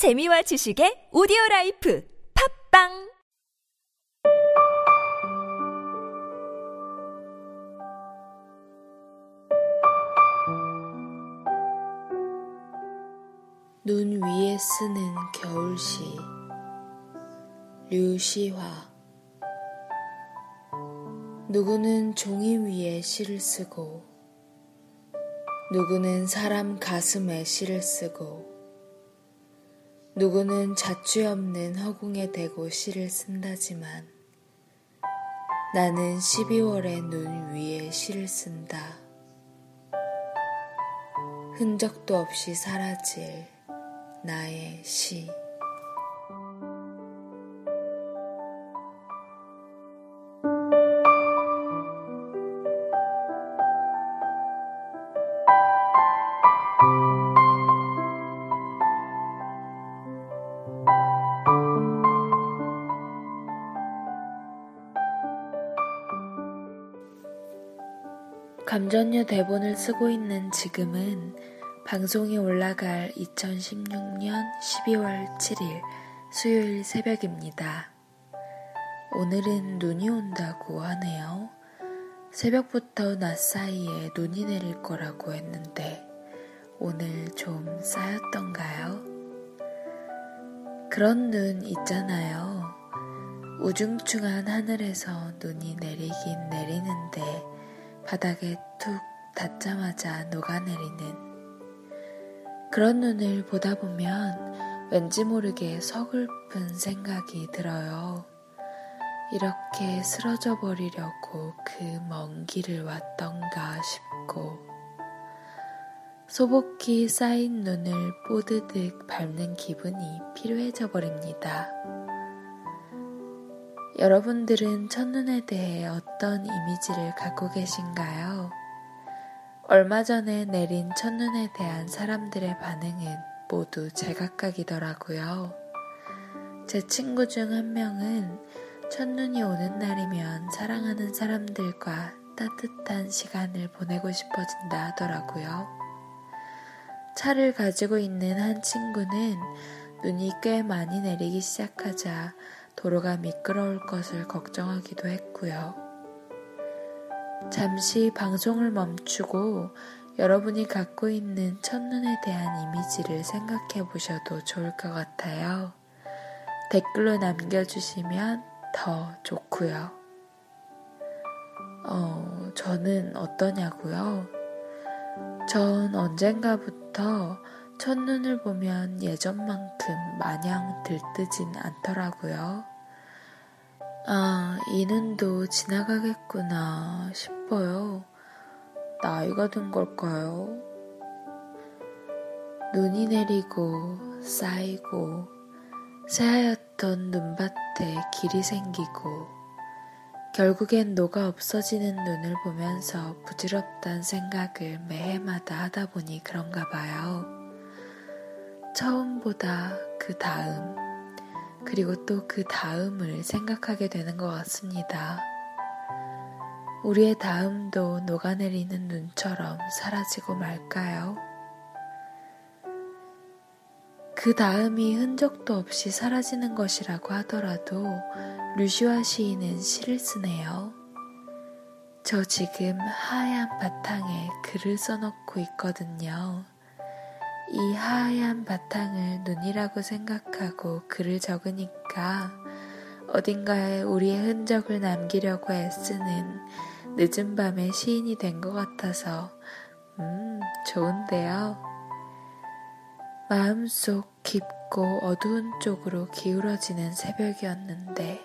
재미와 지식의 오디오 라이프 팝빵! 눈 위에 쓰는 겨울시 류시화. 누구는 종이 위에 시를 쓰고 누구는 사람 가슴에 시를 쓰고 누구는 자취 없는 허공에 대고 시를 쓴다지만 나는 12월의 눈 위에 시를 쓴다. 흔적도 없이 사라질 나의 시. 감전녀 대본을 쓰고 있는 지금은 방송이 올라갈 2016년 12월 7일 수요일 새벽입니다. 오늘은 눈이 온다고 하네요. 새벽부터 낮 사이에 눈이 내릴 거라고 했는데 오늘 좀 쌓였던가요? 그런 눈 있잖아요. 우중충한 하늘에서 눈이 내리긴 내리는데 바닥에 툭 닿자마자 녹아내리는 그런 눈을 보다 보면 왠지 모르게 서글픈 생각이 들어요. 이렇게 쓰러져 버리려고 그 먼 길을 왔던가 싶고 소복히 쌓인 눈을 뽀드득 밟는 기분이 필요해져 버립니다. 여러분들은 첫눈에 대해 어떤 이미지를 갖고 계신가요? 얼마 전에 내린 첫눈에 대한 사람들의 반응은 모두 제각각이더라고요. 제 친구 중 한 명은 첫눈이 오는 날이면 사랑하는 사람들과 따뜻한 시간을 보내고 싶어진다 하더라고요. 차를 가지고 있는 한 친구는 눈이 꽤 많이 내리기 시작하자 도로가 미끄러울 것을 걱정하기도 했고요. 잠시 방송을 멈추고 여러분이 갖고 있는 첫눈에 대한 이미지를 생각해 보셔도 좋을 것 같아요. 댓글로 남겨주시면 더 좋고요. 어, 저는 어떠냐고요? 전 언젠가부터 첫눈을 보면 예전만큼 마냥 들뜨진 않더라고요. 아, 이 눈도 지나가겠구나 싶어요. 나이가 든 걸까요? 눈이 내리고 쌓이고 새하얗던 눈밭에 길이 생기고 결국엔 녹아 없어지는 눈을 보면서 부질없단 생각을 매해마다 하다 보니 그런가 봐요. 처음보다 그 다음, 그리고 또 그 다음을 생각하게 되는 것 같습니다. 우리의 다음도 녹아내리는 눈처럼 사라지고 말까요? 그 다음이 흔적도 없이 사라지는 것이라고 하더라도 루시와 시인은 시를 쓰네요. 저 지금 하얀 바탕에 글을 써놓고 있거든요. 이 하얀 바탕을 눈이라고 생각하고 글을 적으니까 어딘가에 우리의 흔적을 남기려고 애쓰는 늦은 밤의 시인이 된 것 같아서, 음, 좋은데요. 마음속 깊고 어두운 쪽으로 기울어지는 새벽이었는데,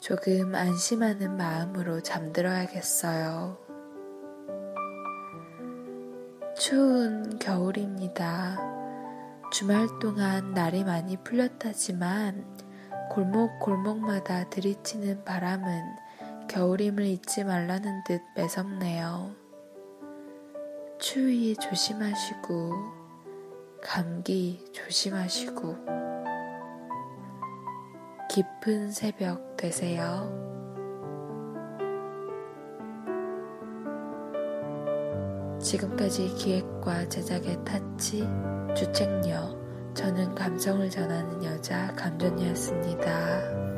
조금 안심하는 마음으로 잠들어야겠어요. 추운 겨울입니다. 주말 동안 날이 많이 풀렸다지만 골목 골목마다 들이치는 바람은 겨울임을 잊지 말라는 듯 매섭네요. 추위 조심하시고 감기 조심하시고 깊은 새벽 되세요. 지금까지 기획과 제작의 타치, 주책녀, 저는 감성을 전하는 여자 감전이었습니다.